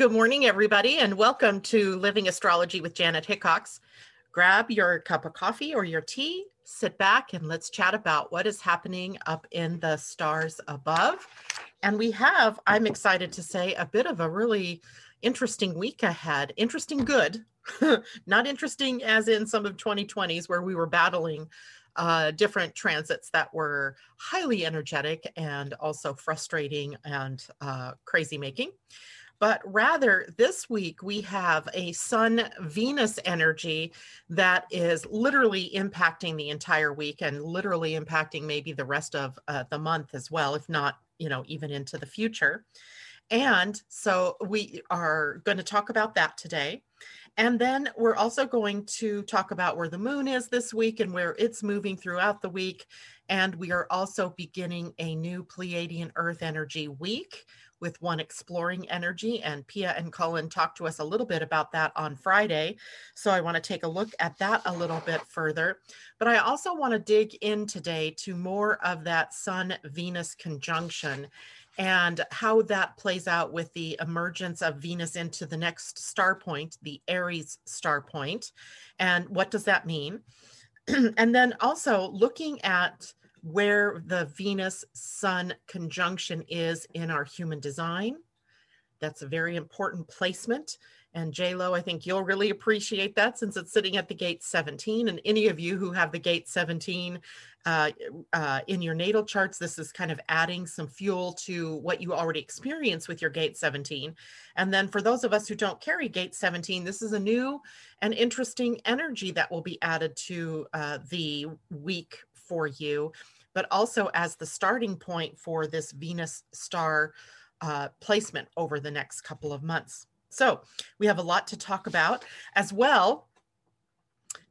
Good morning, everybody, and welcome to Living Astrology with Janet Hickox. Grab your cup of coffee or your tea, sit back, and let's chat about what is happening up in the stars above. And we have, I'm excited to say, a bit of a really interesting week ahead. Interesting, good, not interesting as in some of 2020s where we were battling uh, different transits that were highly energetic and also frustrating and uh, crazy making but rather this week we have a sun venus energy that is literally impacting the entire week and literally impacting maybe the rest of uh, the month as well if not you know even into the future. And so we are going to talk about that today. And then we're also going to talk about where the moon is this week and where it's moving throughout the week. And we are also beginning a new pleiadian earth energy week with One Exploring Energy. And Pia and Cullen talked to us a little bit about that on Friday. So I want to take a look at that a little bit further. But I also want to dig in today to more of that Sun Venus conjunction and how that plays out with the emergence of Venus into the next star point, the Aries star point. And what does that mean? and then also looking at where the Venus Sun conjunction is in our human design. That's a very important placement. And Lo, I think you'll really appreciate that since it's sitting at the gate 17. And any of you who have the gate 17 uh, uh, in your natal charts, this is kind of adding some fuel to what you already experience with your gate 17. And then for those of us who don't carry gate 17, this is a new and interesting energy that will be added to uh, the week for you, but also as the starting point for this Venus star uh, placement over the next couple of months. So we have a lot to talk about as well.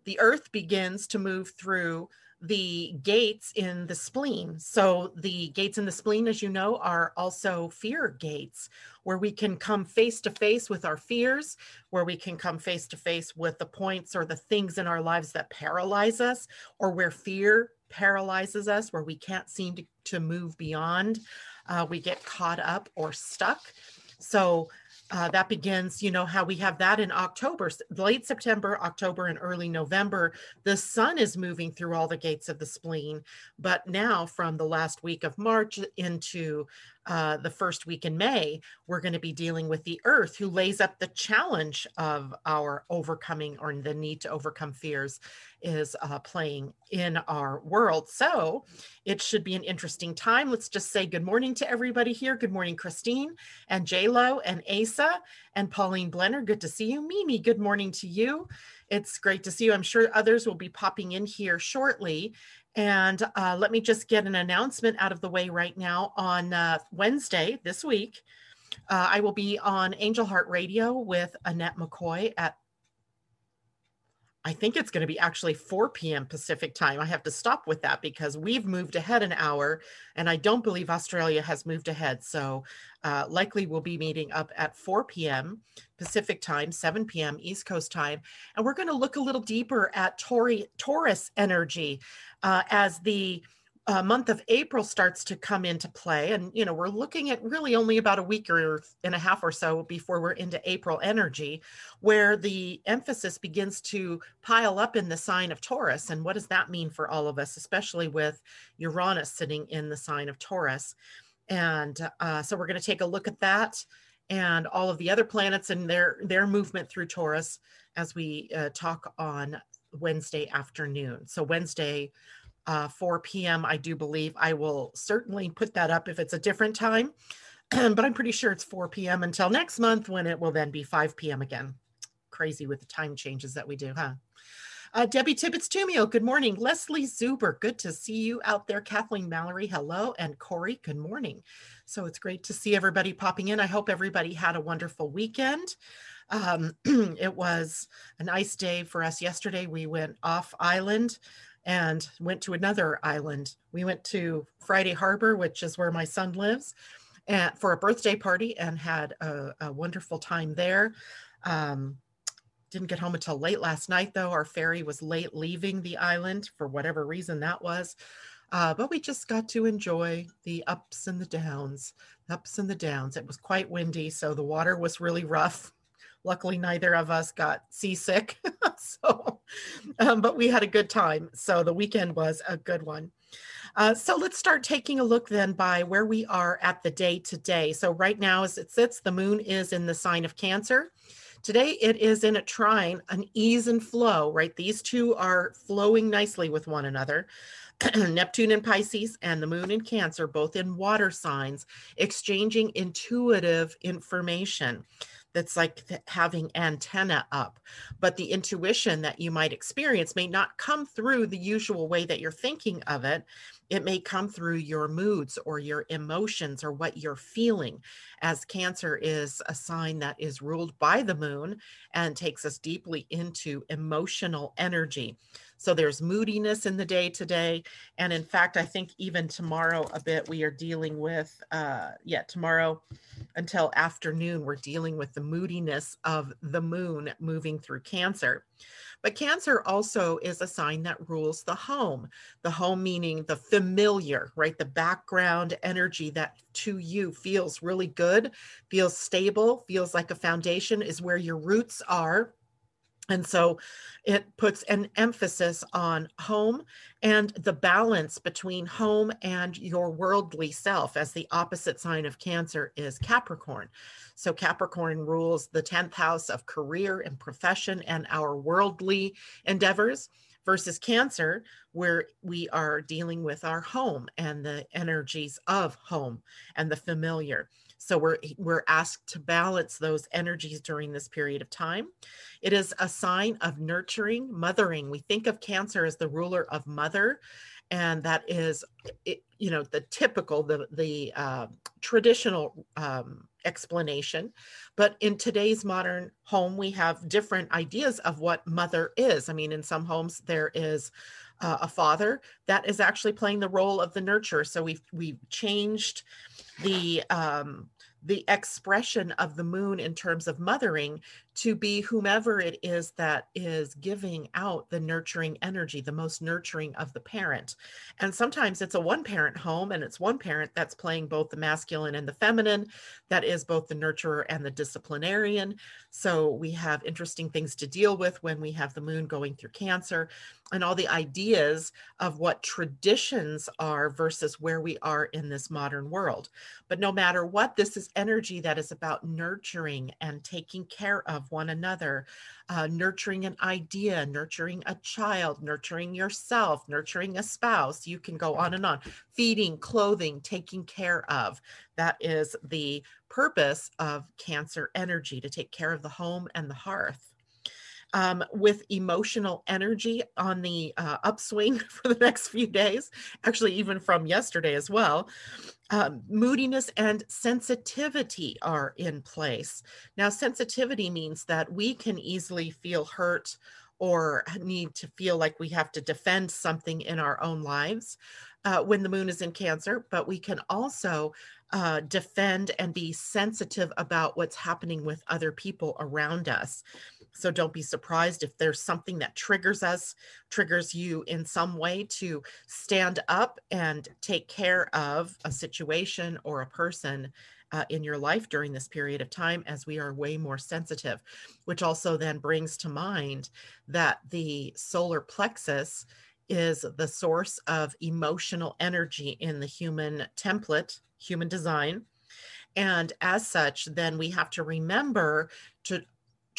The Earth begins to move through the gates in the spleen. So, the gates in the spleen, as you know, are also fear gates where we can come face to face with our fears, where we can come face to face with the points or the things in our lives that paralyze us, or where fear paralyzes us, where we can't seem to, to move beyond. Uh, we get caught up or stuck. So uh, that begins, you know, how we have that in October, late September, October, and early November. The sun is moving through all the gates of the spleen. But now, from the last week of March into uh, the first week in May, we're going to be dealing with the earth, who lays up the challenge of our overcoming or the need to overcome fears is uh, playing in our world. So it should be an interesting time. Let's just say good morning to everybody here. Good morning, Christine and JLo and Asa and Pauline Blenner. Good to see you. Mimi, good morning to you. It's great to see you. I'm sure others will be popping in here shortly. And uh, let me just get an announcement out of the way right now. On uh, Wednesday this week, uh, I will be on Angel Heart Radio with Annette McCoy at I think it's going to be actually 4 p.m. Pacific time. I have to stop with that because we've moved ahead an hour, and I don't believe Australia has moved ahead. So, uh, likely we'll be meeting up at 4 p.m. Pacific time, 7 p.m. East Coast time. And we're going to look a little deeper at Taurus energy uh, as the uh, month of April starts to come into play. And, you know, we're looking at really only about a week or and a half or so before we're into April energy, where the emphasis begins to pile up in the sign of Taurus. And what does that mean for all of us, especially with Uranus sitting in the sign of Taurus? And uh, so we're going to take a look at that and all of the other planets and their their movement through Taurus as we uh, talk on Wednesday afternoon. So Wednesday uh, 4 p.m. I do believe I will certainly put that up if it's a different time, but I'm pretty sure it's 4 p.m. until next month when it will then be 5 p.m. again. Crazy with the time changes that we do, huh? Uh, Debbie Tibbetts Tumio, good morning. Leslie Zuber, good to see you out there. Kathleen Mallory, hello. And Corey, good morning. So it's great to see everybody popping in. I hope everybody had a wonderful weekend. Um, it was a nice day for us yesterday. We went off island and went to another island. We went to Friday Harbor, which is where my son lives, and for a birthday party and had a, a wonderful time there. Um, didn't get home until late last night, though. Our ferry was late leaving the island for whatever reason that was. Uh, but we just got to enjoy the ups and the downs ups and the downs. It was quite windy, so the water was really rough. Luckily, neither of us got seasick. so, um, but we had a good time. So the weekend was a good one. Uh, so let's start taking a look then by where we are at the day today. So right now, as it sits, the moon is in the sign of Cancer. Today it is in a trine, an ease and flow, right? These two are flowing nicely with one another. Neptune in Pisces and the moon in Cancer, both in water signs, exchanging intuitive information that's like having antenna up. But the intuition that you might experience may not come through the usual way that you're thinking of it. It may come through your moods or your emotions or what you're feeling, as Cancer is a sign that is ruled by the moon and takes us deeply into emotional energy. So there's moodiness in the day today. And in fact, I think even tomorrow a bit, we are dealing with, uh, yeah, tomorrow until afternoon, we're dealing with the moodiness of the moon moving through Cancer. But Cancer also is a sign that rules the home. The home meaning the familiar, right? The background energy that to you feels really good, feels stable, feels like a foundation, is where your roots are and so it puts an emphasis on home and the balance between home and your worldly self, as the opposite sign of Cancer is Capricorn. So Capricorn rules the 10th house of career and profession and our worldly endeavors versus Cancer, where we are dealing with our home and the energies of home and the familiar. So we're we're asked to balance those energies during this period of time. It is a sign of nurturing, mothering. We think of Cancer as the ruler of mother, and that is, it, you know, the typical, the the uh, traditional um, explanation. But in today's modern home, we have different ideas of what mother is. I mean, in some homes there is uh, a father that is actually playing the role of the nurturer. So we've we've changed the um, the expression of the moon in terms of mothering to be whomever it is that is giving out the nurturing energy, the most nurturing of the parent. And sometimes it's a one parent home and it's one parent that's playing both the masculine and the feminine, that is both the nurturer and the disciplinarian. So we have interesting things to deal with when we have the moon going through Cancer and all the ideas of what traditions are versus where we are in this modern world. But no matter what, this is energy that is about nurturing and taking care of one another, uh, nurturing an idea, nurturing a child, nurturing yourself, nurturing a spouse. You can go on and on. Feeding, clothing, taking care of. That is the purpose of Cancer energy to take care of the home and the hearth. Um, with emotional energy on the uh, upswing for the next few days, actually, even from yesterday as well um, moodiness and sensitivity are in place. Now, sensitivity means that we can easily feel hurt or need to feel like we have to defend something in our own lives uh, when the moon is in Cancer, but we can also uh, defend and be sensitive about what's happening with other people around us. So don't be surprised if there's something that triggers us, triggers you in some way to stand up and take care of a situation or a person uh, in your life during this period of time as we are way more sensitive, which also then brings to mind that the solar plexus is the source of emotional energy in the human template, human design. And as such, then we have to remember to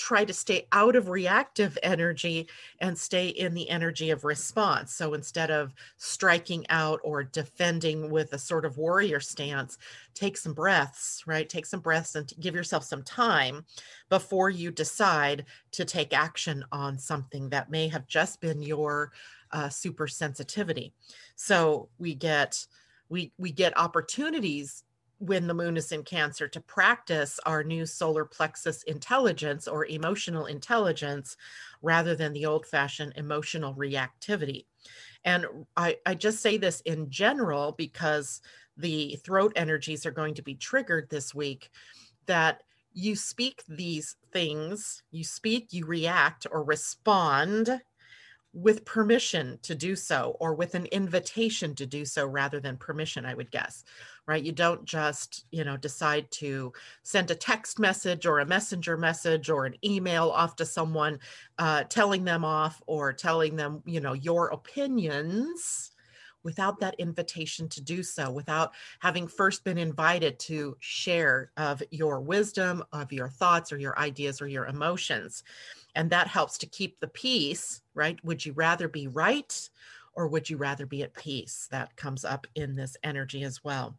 try to stay out of reactive energy and stay in the energy of response. So instead of striking out or defending with a sort of warrior stance, take some breaths, right? Take some breaths and give yourself some time before you decide to take action on something that may have just been your uh, super sensitivity. So we get we we get opportunities when the moon is in Cancer to practice our new solar plexus intelligence or emotional intelligence rather than the old fashioned emotional reactivity. And I, I just say this in general because the throat energies are going to be triggered this week that you speak these things, you speak, you react or respond with permission to do so or with an invitation to do so rather than permission i would guess right? You don't just you know decide to send a text message or a messenger message or an email off to someone uh, telling them off or telling them you know your opinions without that invitation to do so, without having first been invited to share of your wisdom, of your thoughts, or your ideas, or your emotions and that helps to keep the peace right? Would you rather be right or would you rather be at peace? That comes up in this energy as well.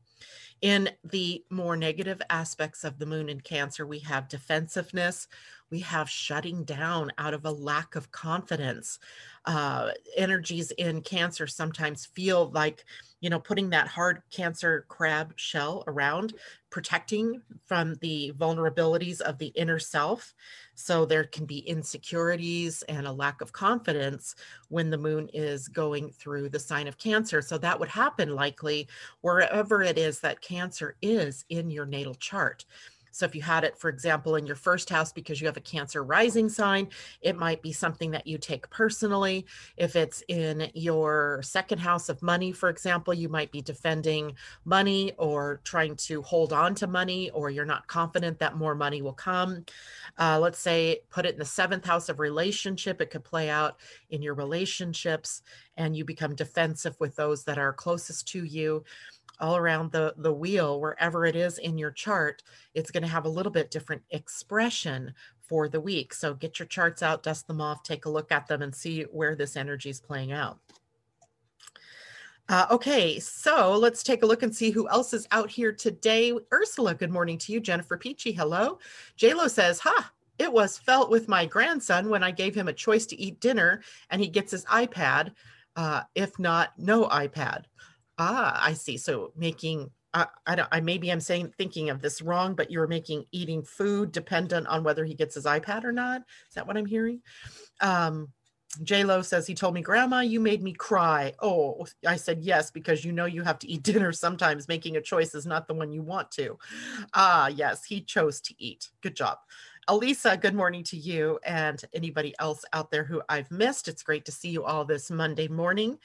In the more negative aspects of the moon in cancer we have defensiveness. We have shutting down out of a lack of confidence. Uh, energies in cancer sometimes feel like you know putting that hard cancer crab shell around protecting from the vulnerabilities of the inner self. So there can be insecurities and a lack of confidence when the moon is going through the sign of cancer. So that would happen likely wherever it is that cancer is in your natal chart so if you had it, for example, in your first house because you have a Cancer rising sign, it might be something that you take personally. If it's in your second house of money, for example, you might be defending money or trying to hold on to money, or you're not confident that more money will come. Uh, let's say put it in the seventh house of relationship. It could play out in your relationships and you become defensive with those that are closest to you all around the, the wheel, wherever it is in your chart, it's going to have a little bit different expression for the week. So get your charts out, dust them off, take a look at them, and see where this energy is playing out. Uh, okay, so let's take a look and see who else is out here today. Ursula, good morning to you. Jennifer Peachy, hello. JLo says, Ha, it was felt with my grandson when I gave him a choice to eat dinner and he gets his iPad. Uh, if not, no iPad. Ah, I see. So making uh, I don't I maybe I'm saying thinking of this wrong, but you're making eating food dependent on whether he gets his iPad or not. Is that what I'm hearing? Um J Lo says he told me, Grandma, you made me cry. Oh, I said yes, because you know you have to eat dinner sometimes. Making a choice is not the one you want to. Ah, yes, he chose to eat. Good job. Elisa, good morning to you and anybody else out there who I've missed. It's great to see you all this Monday morning.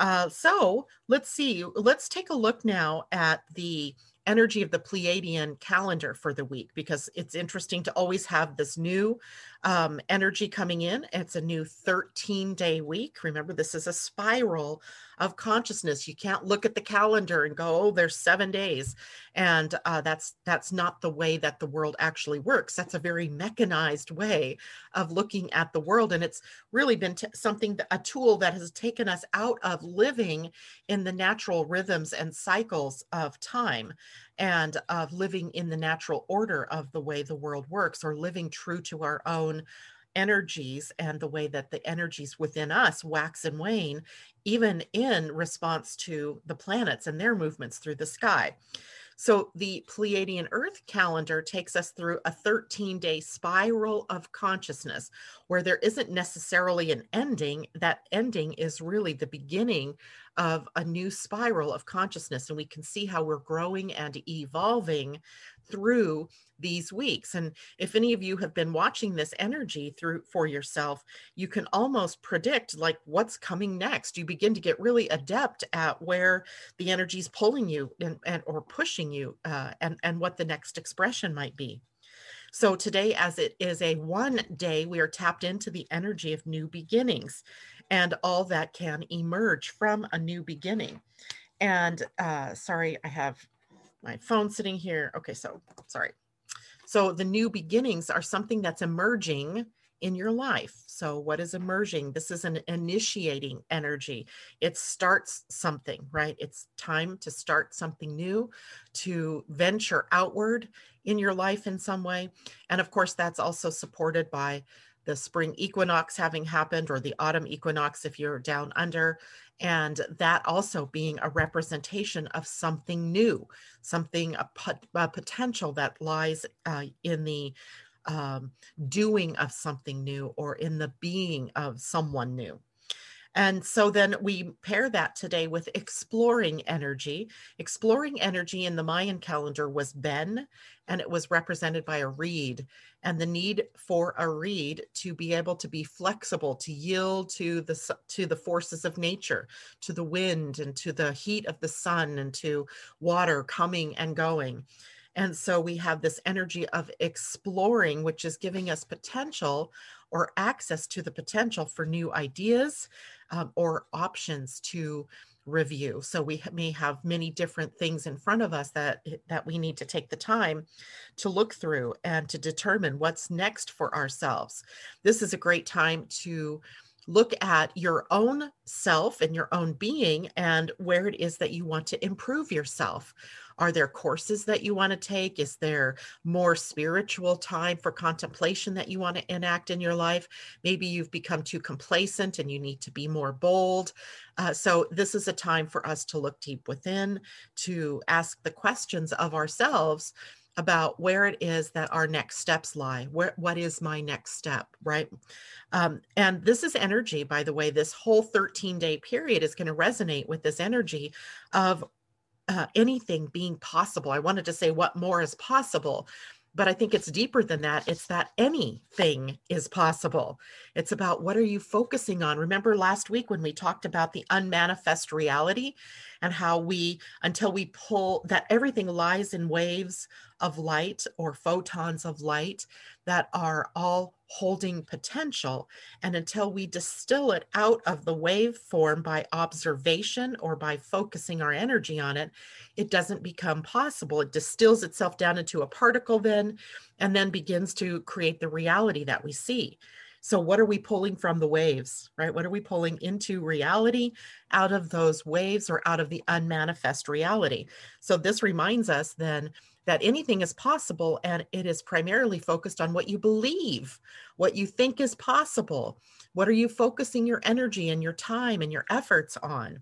Uh, so let's see. Let's take a look now at the energy of the Pleiadian calendar for the week because it's interesting to always have this new um, energy coming in. It's a new 13 day week. Remember, this is a spiral of consciousness. You can't look at the calendar and go, "Oh, there's seven days," and uh, that's that's not the way that the world actually works. That's a very mechanized way of looking at the world, and it's really been t- something that, a tool that has taken us out of living in the natural rhythms and cycles of time and of living in the natural order of the way the world works or living true to our own energies and the way that the energies within us wax and wane, even in response to the planets and their movements through the sky. So the Pleiadian Earth calendar takes us through a 13 day spiral of consciousness where there isn't necessarily an ending. That ending is really the beginning of a new spiral of consciousness. And we can see how we're growing and evolving through these weeks and if any of you have been watching this energy through for yourself you can almost predict like what's coming next you begin to get really adept at where the energy is pulling you and, and or pushing you uh, and and what the next expression might be so today as it is a one day we are tapped into the energy of new beginnings and all that can emerge from a new beginning and uh sorry i have my phone sitting here. Okay, so sorry. So the new beginnings are something that's emerging in your life. So, what is emerging? This is an initiating energy. It starts something, right? It's time to start something new, to venture outward in your life in some way. And of course, that's also supported by the spring equinox having happened or the autumn equinox if you're down under and that also being a representation of something new something a, pot, a potential that lies uh, in the um, doing of something new or in the being of someone new And so then we pair that today with exploring energy. Exploring energy in the Mayan calendar was Ben, and it was represented by a reed, and the need for a reed to be able to be flexible, to yield to the to the forces of nature, to the wind and to the heat of the sun and to water coming and going. And so we have this energy of exploring, which is giving us potential or access to the potential for new ideas um, or options to review. So we may have many different things in front of us that that we need to take the time to look through and to determine what's next for ourselves. This is a great time to look at your own self and your own being and where it is that you want to improve yourself. Are there courses that you want to take? Is there more spiritual time for contemplation that you want to enact in your life? Maybe you've become too complacent and you need to be more bold. Uh, so, this is a time for us to look deep within, to ask the questions of ourselves about where it is that our next steps lie where what is my next step right um, and this is energy by the way this whole 13 day period is going to resonate with this energy of uh, anything being possible. I wanted to say what more is possible, but I think it's deeper than that. It's that anything is possible. It's about what are you focusing on? Remember last week when we talked about the unmanifest reality and how we, until we pull that everything lies in waves of light or photons of light that are all holding potential. And until we distill it out of the wave form by observation or by focusing our energy on it, it doesn't become possible. It distills itself down into a particle then, and then begins to create the reality that we see. So, what are we pulling from the waves, right? What are we pulling into reality out of those waves or out of the unmanifest reality? So, this reminds us then that anything is possible and it is primarily focused on what you believe, what you think is possible. What are you focusing your energy and your time and your efforts on?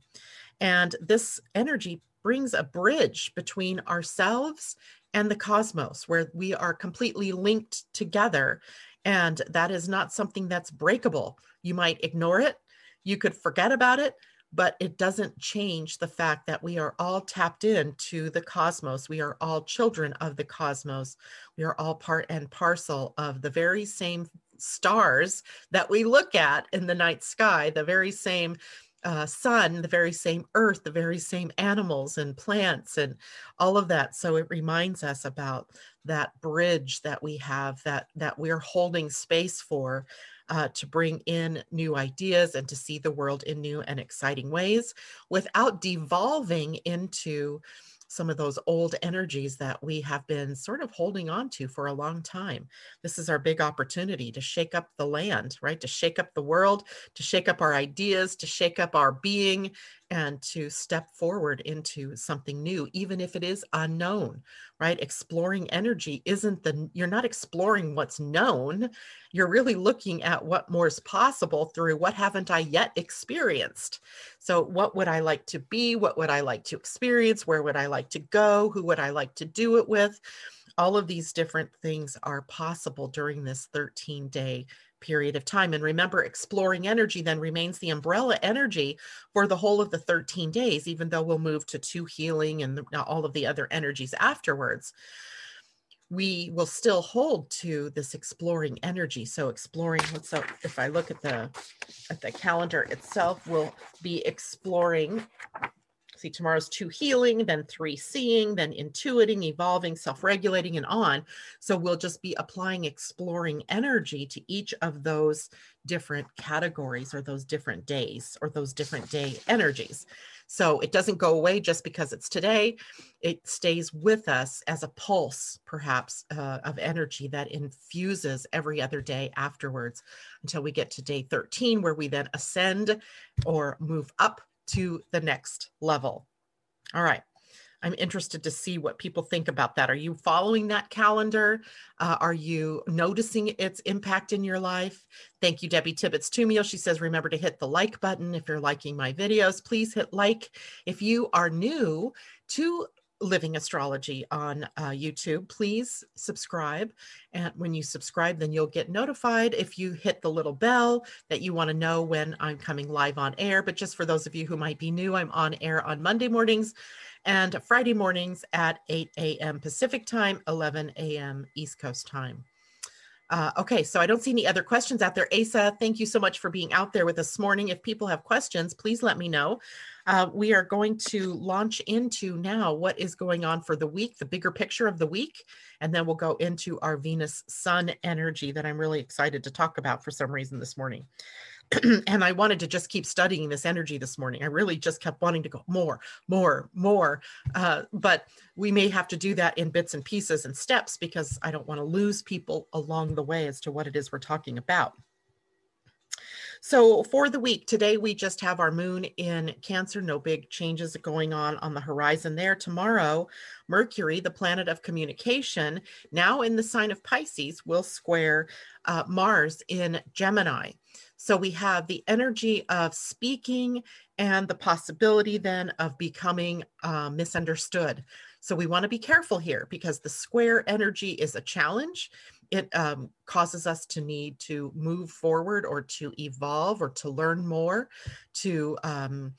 And this energy brings a bridge between ourselves and the cosmos where we are completely linked together and that is not something that's breakable. You might ignore it, you could forget about it, but it doesn't change the fact that we are all tapped into the cosmos. We are all children of the cosmos. We are all part and parcel of the very same stars that we look at in the night sky, the very same uh, sun, the very same earth, the very same animals and plants, and all of that. So it reminds us about that bridge that we have that that we're holding space for uh, to bring in new ideas and to see the world in new and exciting ways without devolving into some of those old energies that we have been sort of holding on to for a long time. This is our big opportunity to shake up the land, right? To shake up the world, to shake up our ideas, to shake up our being, and to step forward into something new, even if it is unknown, right? Exploring energy isn't the, you're not exploring what's known. You're really looking at what more is possible through what haven't I yet experienced. So, what would I like to be? What would I like to experience? Where would I like to go? Who would I like to do it with? All of these different things are possible during this 13 day period of time. And remember, exploring energy then remains the umbrella energy for the whole of the 13 days, even though we'll move to two healing and all of the other energies afterwards. We will still hold to this exploring energy. So exploring, so if I look at the at the calendar itself, we'll be exploring see tomorrow's two healing then three seeing then intuiting evolving self-regulating and on. So we'll just be applying exploring energy to each of those different categories or those different days or those different day energies. So it doesn't go away just because it's today. It stays with us as a pulse perhaps uh, of energy that infuses every other day afterwards until we get to day 13 where we then ascend or move up to the next level. All right. I'm interested to see what people think about that. Are you following that calendar? Uh, are you noticing its impact in your life? Thank you, Debbie Tibbetts Tumio. She says, remember to hit the like button if you're liking my videos. Please hit like. If you are new to Living Astrology on uh, YouTube. Please subscribe. And when you subscribe, then you'll get notified if you hit the little bell that you want to know when I'm coming live on air. But just for those of you who might be new, I'm on air on Monday mornings and Friday mornings at 8 a.m. Pacific time, 11 a.m. East Coast time. Uh, okay, so I don't see any other questions out there. Asa, thank you so much for being out there with us this morning. If people have questions, please let me know. Uh, we are going to launch into now what is going on for the week, the bigger picture of the week, and then we'll go into our Venus Sun energy that I'm really excited to talk about for some reason this morning. and I wanted to just keep studying this energy this morning. I really just kept wanting to go more, more, more. Uh, but we may have to do that in bits and pieces and steps because I don't want to lose people along the way as to what it is we're talking about. So for the week, today we just have our moon in Cancer, no big changes going on on the horizon there. Tomorrow, Mercury, the planet of communication, now in the sign of Pisces, will square uh, Mars in Gemini. So we have the energy of speaking and the possibility then of becoming uh, misunderstood. So we want to be careful here because the square energy is a challenge. It um, causes us to need to move forward or to evolve or to learn more, to um,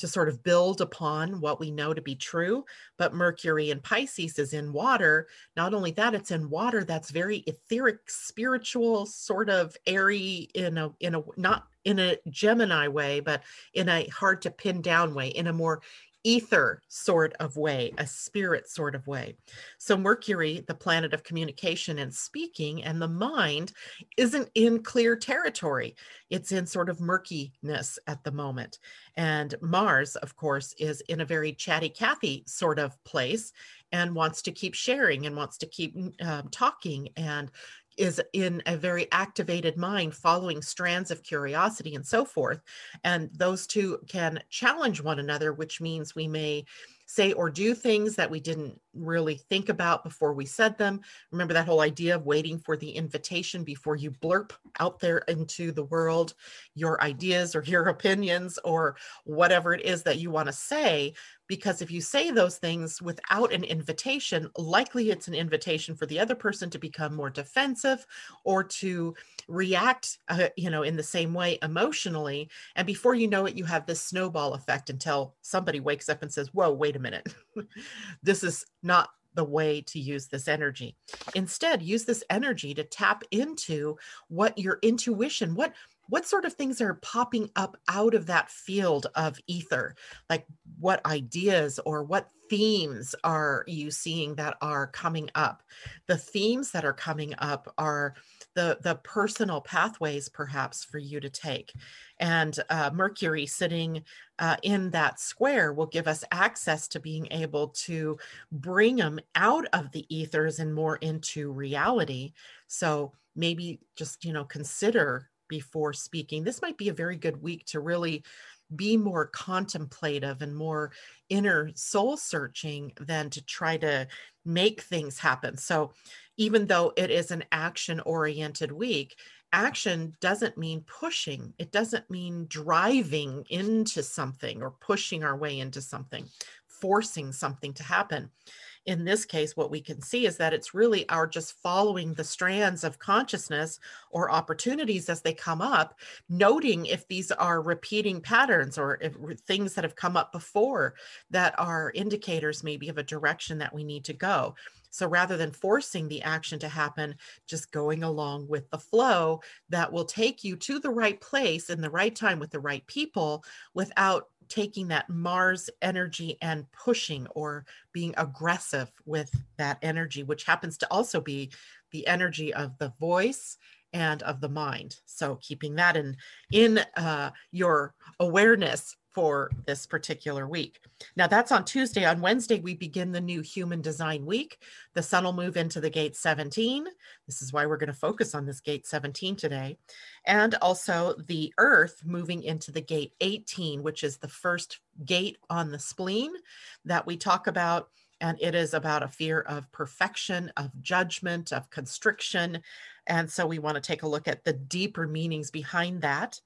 to sort of build upon what we know to be true. But Mercury in Pisces is in water. Not only that, it's in water that's very etheric, spiritual, sort of airy in a in a not in a Gemini way, but in a hard to pin down way, in a more ether sort of way, a spirit sort of way. So, Mercury, the planet of communication and speaking, and the mind isn't in clear territory. It's in sort of murkiness at the moment. And Mars, of course, is in a very chatty Cathy sort of place and wants to keep sharing and wants to keep um, talking and is in a very activated mind, following strands of curiosity and so forth. And those two can challenge one another, which means we may say or do things that we didn't really think about before we said them. Remember that whole idea of waiting for the invitation before you blurp out there into the world your ideas or your opinions or whatever it is that you want to say. Because if you say those things without an invitation, likely it's an invitation for the other person to become more defensive or to react, uh, you know, in the same way emotionally. And before you know it, you have this snowball effect until somebody wakes up and says, Whoa, wait a minute. this is not the way to use this energy. Instead, use this energy to tap into what your intuition, what what sort of things are popping up out of that field of ether? Like what ideas or what themes are you seeing that are coming up? The themes that are coming up are the the personal pathways perhaps for you to take and uh, mercury sitting uh, in that square will give us access to being able to bring them out of the ethers and more into reality so maybe just you know consider before speaking. This might be a very good week to really be more contemplative and more inner soul searching than to try to make things happen. So, even though it is an action oriented week, action doesn't mean pushing, it doesn't mean driving into something or pushing our way into something, forcing something to happen in this case, what we can see is that it's really our just following the strands of consciousness or opportunities as they come up, noting if these are repeating patterns or if things that have come up before that are indicators maybe of a direction that we need to go. So rather than forcing the action to happen, just going along with the flow that will take you to the right place in the right time with the right people without taking that Mars energy and pushing or being aggressive with that energy, which happens to also be the energy of the voice and of the mind. So keeping that in in uh, your awareness for this particular week. Now that's on Tuesday. On Wednesday, we begin the new human design week. The sun will move into the gate 17. This is why we're going to focus on this gate 17 today. And also the earth moving into the gate 18, which is the first gate on the spleen that we talk about. And it is about a fear of perfection, of judgment, of constriction. And so we want to take a look at the deeper meanings behind that.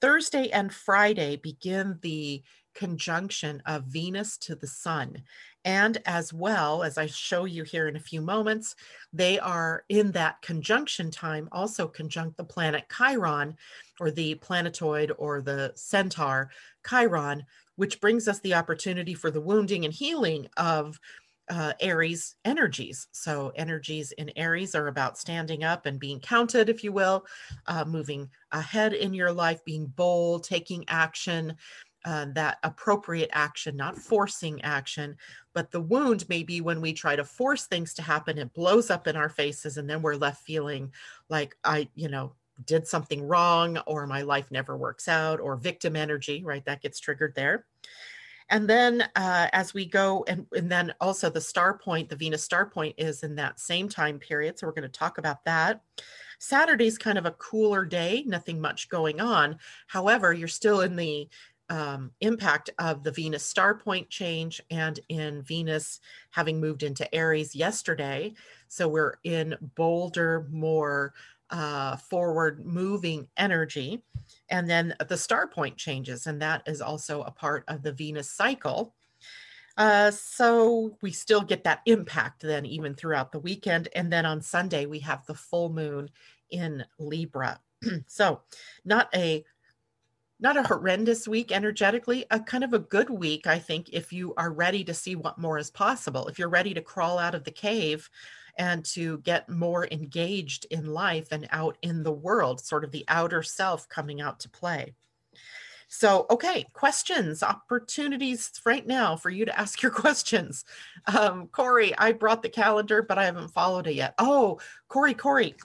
Thursday and Friday begin the conjunction of Venus to the sun. And as well, as I show you here in a few moments, they are in that conjunction time also conjunct the planet Chiron or the planetoid or the centaur Chiron, which brings us the opportunity for the wounding and healing of uh, Aries energies. So, energies in Aries are about standing up and being counted, if you will, uh, moving ahead in your life, being bold, taking action, uh, that appropriate action, not forcing action. But the wound may be when we try to force things to happen, it blows up in our faces, and then we're left feeling like I, you know, did something wrong, or my life never works out, or victim energy, right? That gets triggered there. And then uh, as we go, and, and then also the star point, the Venus star point is in that same time period. So we're going to talk about that. Saturday's kind of a cooler day, nothing much going on. However, you're still in the um, impact of the Venus star point change and in Venus having moved into Aries yesterday. So we're in bolder, more uh, forward moving energy. And then the star point changes, and that is also a part of the Venus cycle. Uh, so we still get that impact then, even throughout the weekend. And then on Sunday, we have the full moon in Libra. so not a not a horrendous week energetically, a kind of a good week, I think, if you are ready to see what more is possible. If you're ready to crawl out of the cave and to get more engaged in life and out in the world, sort of the outer self coming out to play. So, okay, questions, opportunities right now for you to ask your questions. Um, Corey, I brought the calendar, but I haven't followed it yet. Oh, Corey, Corey,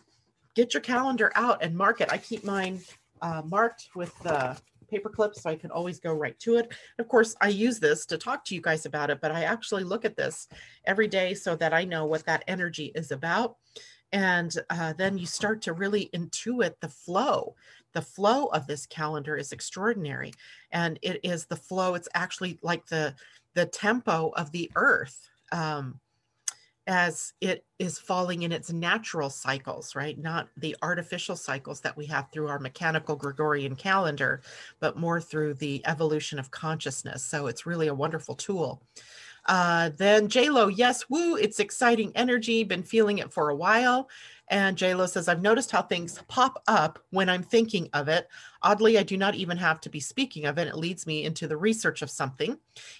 get your calendar out and mark it. I keep mine uh, marked with the paper clips so I can always go right to it. Of course, I use this to talk to you guys about it, but I actually look at this every day so that I know what that energy is about. And uh, then you start to really intuit the flow. The flow of this calendar is extraordinary. And it is the flow, it's actually like the the tempo of the earth. Um, as it is falling in its natural cycles, right? Not the artificial cycles that we have through our mechanical Gregorian calendar, but more through the evolution of consciousness. So it's really a wonderful tool. Uh, then JLo, yes, woo, it's exciting energy, been feeling it for a while. And JLo says, I've noticed how things pop up when I'm thinking of it. Oddly, I do not even have to be speaking of it. It leads me into the research of something,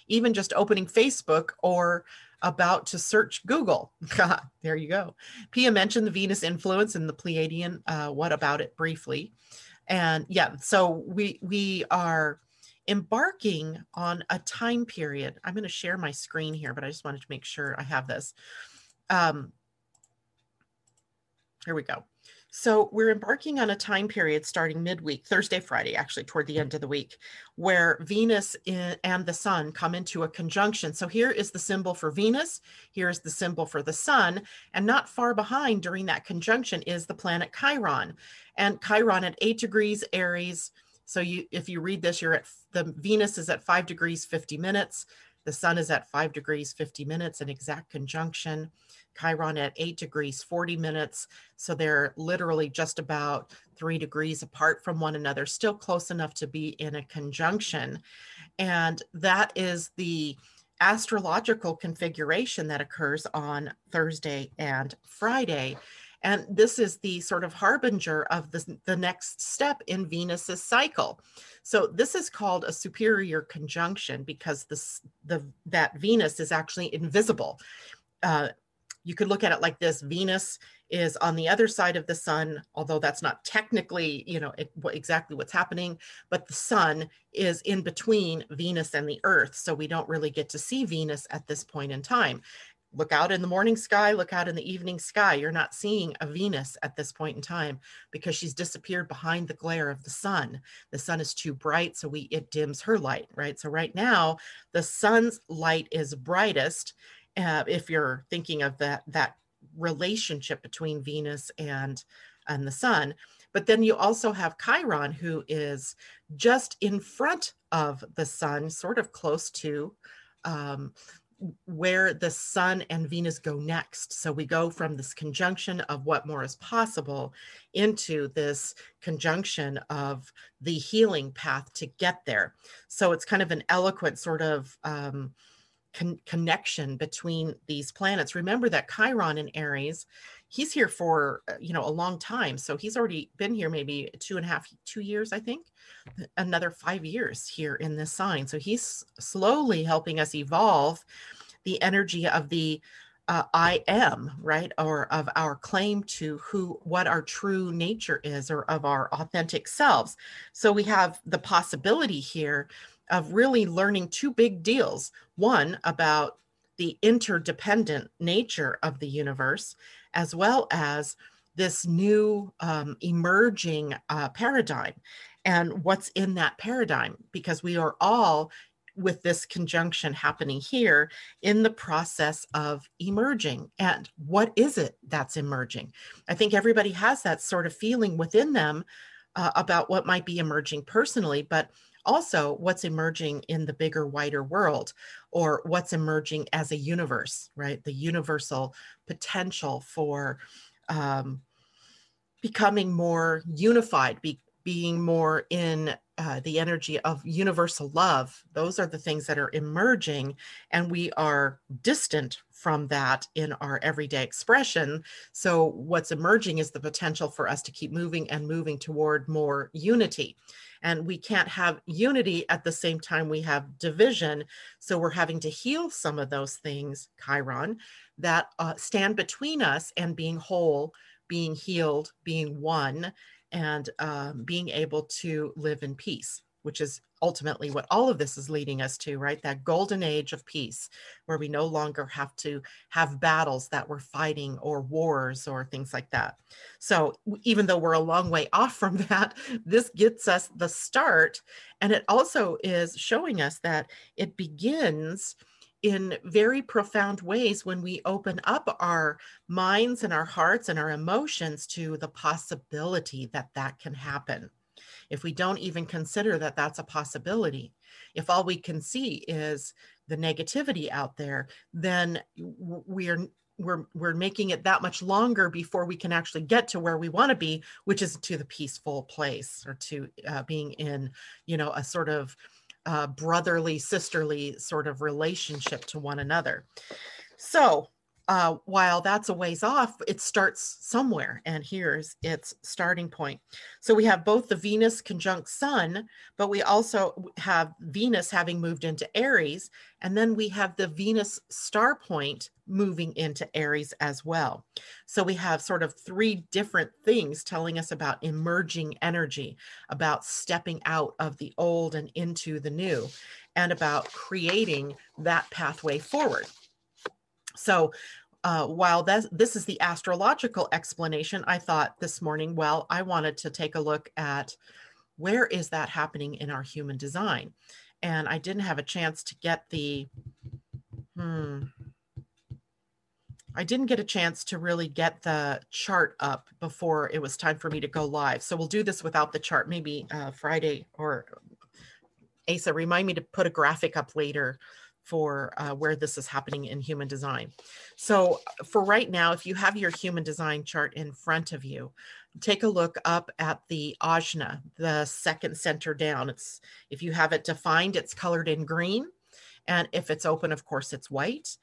even just opening Facebook or about to search Google. there you go. Pia mentioned the Venus influence and the Pleiadian. Uh, what about it briefly? And yeah, so we we are embarking on a time period. I'm going to share my screen here, but I just wanted to make sure I have this. Um, here we go. So we're embarking on a time period starting midweek, Thursday, Friday, actually toward the end of the week, where Venus and the sun come into a conjunction. So here is the symbol for Venus, here is the symbol for the sun, and not far behind during that conjunction is the planet Chiron. And Chiron at 8 degrees Aries, so you if you read this you're at the Venus is at 5 degrees 50 minutes, the sun is at 5 degrees 50 minutes an exact conjunction. Chiron at eight degrees, 40 minutes. So they're literally just about three degrees apart from one another, still close enough to be in a conjunction. And that is the astrological configuration that occurs on Thursday and Friday. And this is the sort of harbinger of the, the next step in Venus's cycle. So this is called a superior conjunction because this the that Venus is actually invisible. Uh, you could look at it like this venus is on the other side of the sun although that's not technically you know it, what, exactly what's happening but the sun is in between venus and the earth so we don't really get to see venus at this point in time. Look out in the morning sky look out in the evening sky. You're not seeing a venus at this point in time because she's disappeared behind the glare of the sun. The sun is too bright so we it dims her light right? So right now the sun's light is brightest uh, if you're thinking of that that relationship between Venus and and the Sun. But then you also have Chiron, who is just in front of the Sun, sort of close to. Um, where the sun and Venus go next. So we go from this conjunction of what more is possible into this conjunction of the healing path to get there. So it's kind of an eloquent sort of um, con- connection between these planets. Remember that Chiron in Aries, he's here for uh, you know a long time. So he's already been here maybe two and a half, two years, I think, another five years here in this sign. So he's slowly helping us evolve the energy of the uh, I am, right? Or of our claim to who, what our true nature is, or of our authentic selves. So we have the possibility here of really learning two big deals one about the interdependent nature of the universe, as well as this new um, emerging uh, paradigm and what's in that paradigm, because we are all with this conjunction happening here in the process of emerging. And what is it that's emerging? I think everybody has that sort of feeling within them uh, about what might be emerging personally, but also what's emerging in the bigger, wider world, or what's emerging as a universe, right? The universal potential for um, becoming more unified, be, being more in uh, the energy of universal love. Those are the things that are emerging, and we are distant from that in our everyday expression. So, what's emerging is the potential for us to keep moving and moving toward more unity. And we can't have unity at the same time we have division. So, we're having to heal some of those things, Chiron, that uh, stand between us and being whole, being healed, being one, and um, being able to live in peace which is ultimately what all of this is leading us to, right? That golden age of peace, where we no longer have to have battles that we're fighting or wars or things like that. So, even though we're a long way off from that, this gets us the start. And it also is showing us that it begins in very profound ways when we open up our minds and our hearts and our emotions to the possibility that that can happen if we don't even consider that that's a possibility, if all we can see is the negativity out there, then we're we're we're making it that much longer before we can actually get to where we want to be, which is to the peaceful place or to uh, being in, you know, a sort of uh, brotherly, sisterly sort of relationship to one another. So uh, while that's a ways off, it starts somewhere, and here's its starting point. So we have both the Venus conjunct Sun, but we also have Venus having moved into Aries, and then we have the Venus star point moving into Aries as well. So we have sort of three different things telling us about emerging energy, about stepping out of the old and into the new, and about creating that pathway forward. So uh, while this, this is the astrological explanation, I thought this morning, well, I wanted to take a look at where is that happening in our human design? And I didn't have a chance to get the, hmm, I didn't get a chance to really get the chart up before it was time for me to go live. So we'll do this without the chart, maybe uh, Friday or Asa, remind me to put a graphic up later for uh, where this is happening in human design. So for right now, if you have your human design chart in front of you, take a look up at the ajna, the second center down. It's if you have it defined, it's colored in green. And if it's open, of course, it's white.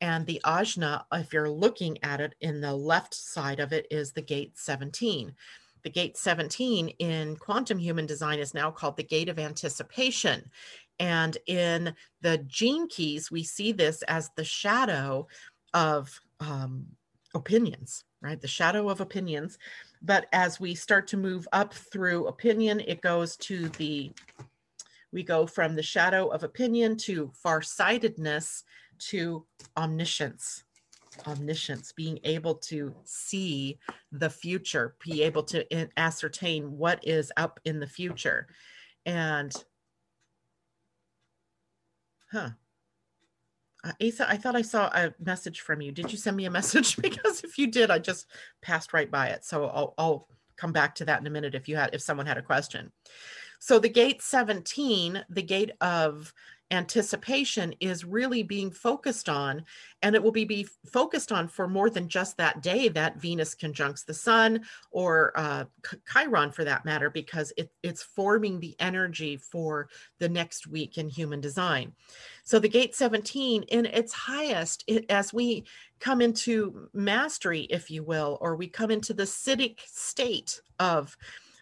And the ajna, if you're looking at it in the left side of it, is the gate 17 the gate 17 in quantum human design is now called the gate of anticipation and in the gene keys, we see this as the shadow of um, opinions, right? The shadow of opinions. But as we start to move up through opinion, it goes to the, we go from the shadow of opinion to farsightedness to omniscience omniscience, being able to see the future, be able to ascertain what is up in the future. And Huh. Uh, Asa, I thought I saw a message from you. Did you send me a message? because if you did, I just passed right by it. So I'll, I'll come back to that in a minute if you had if someone had a question. So the gate 17, the gate of anticipation is really being focused on and it will be, be focused on for more than just that day that venus conjuncts the sun or uh, chiron for that matter because it, it's forming the energy for the next week in human design. So the gate 17 in its highest it, as we come into mastery if you will or we come into the siddhic state of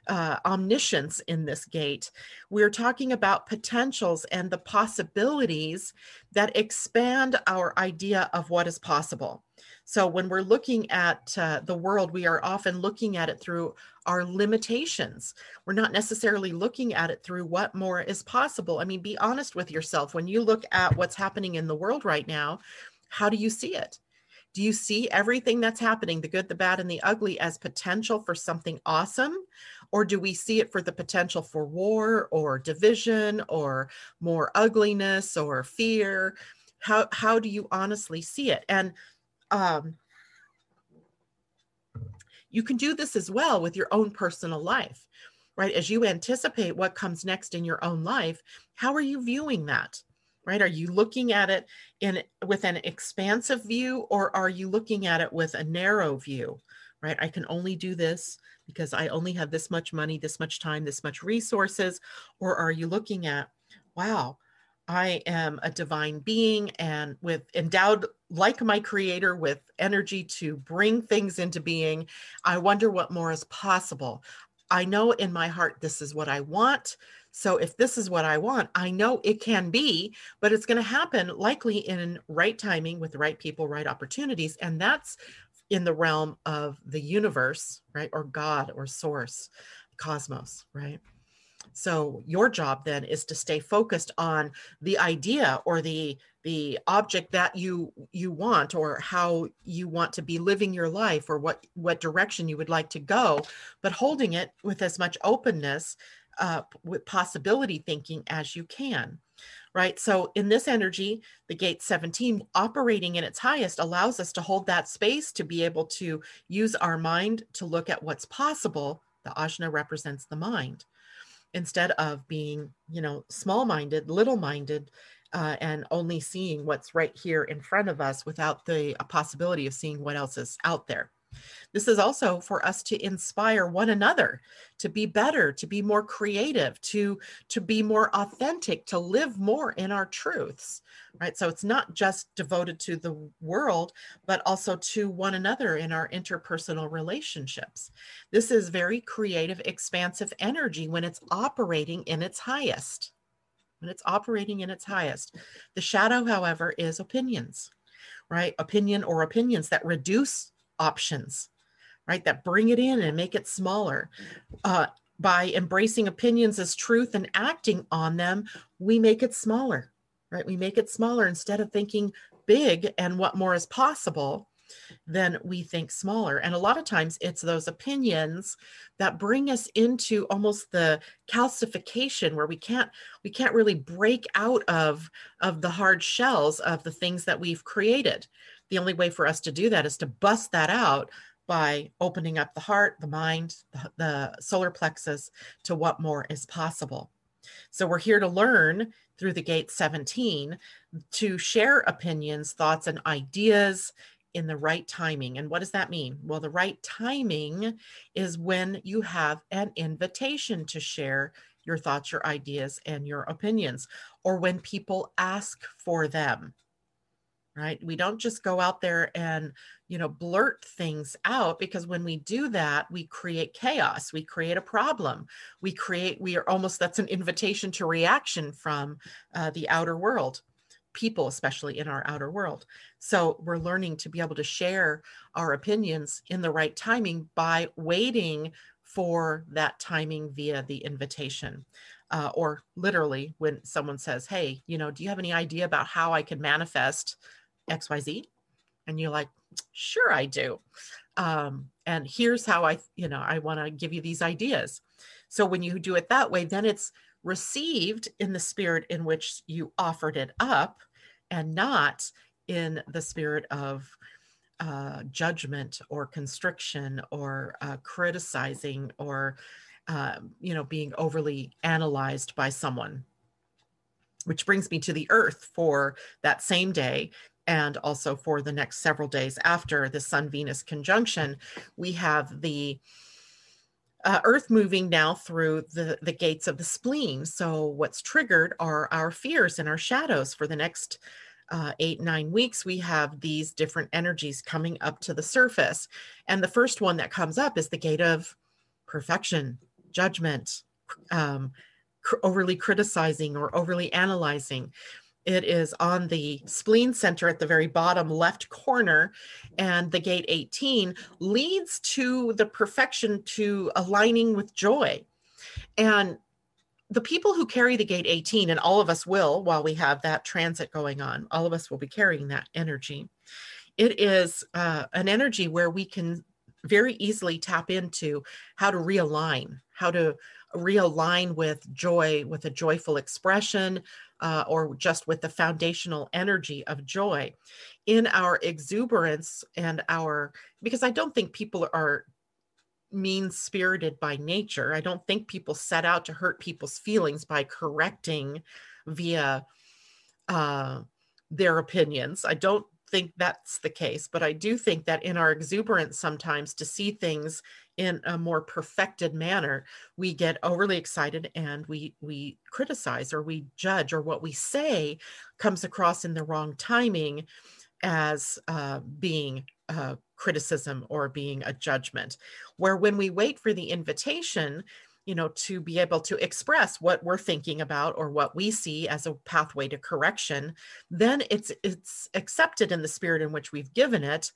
uh, omniscience in this gate. We're talking about potentials and the possibilities that expand our idea of what is possible. So, when we're looking at uh, the world, we are often looking at it through our limitations. We're not necessarily looking at it through what more is possible. I mean, be honest with yourself. When you look at what's happening in the world right now, how do you see it? Do you see everything that's happening, the good, the bad, and the ugly, as potential for something awesome? Or do we see it for the potential for war or division or more ugliness or fear? How, how do you honestly see it? And um, you can do this as well with your own personal life, right? As you anticipate what comes next in your own life, how are you viewing that? Right? Are you looking at it in with an expansive view or are you looking at it with a narrow view right? I can only do this because i only have this much money this much time this much resources. Or are you looking at wow i am a divine being and with endowed like my creator with energy to bring things into being. I wonder what more is possible. I know in my heart this is what i want so if this is what I want, I know it can be, but it's going to happen likely in right timing with the right people, right opportunities. And that's in the realm of the universe, right? Or God or source, cosmos, right? So your job then is to stay focused on the idea or the the object that you you want or how you want to be living your life or what what direction you would like to go, but holding it with as much openness uh, with possibility thinking as you can right? So in this energy the gate 17 operating in its highest allows us to hold that space to be able to use our mind to look at what's possible. The ajna represents the mind instead of being you know small minded little minded uh, and only seeing what's right here in front of us without the possibility of seeing what else is out there this is also for us to inspire one another to be better, to be more creative, to, to be more authentic, to live more in our truths, right? So it's not just devoted to the world, but also to one another in our interpersonal relationships. This is very creative, expansive energy when it's operating in its highest. When it's operating in its highest. The shadow, however, is opinions, right? Opinion or opinions that reduce options, right? That bring it in and make it smaller. Uh, by embracing opinions as truth and acting on them, we make it smaller, right? We make it smaller instead of thinking big and what more is possible then we think smaller and a lot of times it's those opinions that bring us into almost the calcification where we can't we can't really break out of of the hard shells of the things that we've created the only way for us to do that is to bust that out by opening up the heart, the mind, the, solar plexus to what more is possible. So we're here to learn through the gate 17 to share opinions, thoughts, and ideas in the right timing. And what does that mean? Well, the right timing is when you have an invitation to share your thoughts, your ideas, and your opinions, or when people ask for them right? We don't just go out there and you know blurt things out because when we do that we create chaos we create a problem. We create we are almost that's an invitation to reaction from uh, the outer world people especially in our outer world. So we're learning to be able to share our opinions in the right timing by waiting for that timing via the invitation uh, or literally when someone says hey you know do you have any idea about how i can manifest XYZ? And you're like, sure, I do. Um, and here's how I, you know, I want to give you these ideas. So when you do it that way, then it's received in the spirit in which you offered it up and not in the spirit of uh, judgment or constriction or uh, criticizing or uh, you know being overly analyzed by someone which brings me to the earth for that same day and also for the next several days after the sun venus conjunction we have the uh, earth moving now through the the gates of the spleen. So what's triggered are our fears and our shadows. For the next uh, eight nine weeks we have these different energies coming up to the surface. And the first one that comes up is the gate of perfection judgment um, cr- overly criticizing or overly analyzing. It is on the spleen center at the very bottom left corner, and the gate 18 leads to the perfection to aligning with joy. And the people who carry the gate 18, and all of us will while we have that transit going on, all of us will be carrying that energy. It is uh, an energy where we can very easily tap into how to realign, how to realign with joy, with a joyful expression, uh, or just with the foundational energy of joy in our exuberance and our, because I don't think people are mean spirited by nature. I don't think people set out to hurt people's feelings by correcting via uh, their opinions. I don't think that's the case, but I do think that in our exuberance, sometimes to see things in a more perfected manner, we get overly excited and we we criticize or we judge, or what we say comes across in the wrong timing as uh, being uh, criticism or being a judgment. Where when we wait for the invitation, you know to be able to express what we're thinking about or what we see as a pathway to correction then it's it's accepted in the spirit in which we've given it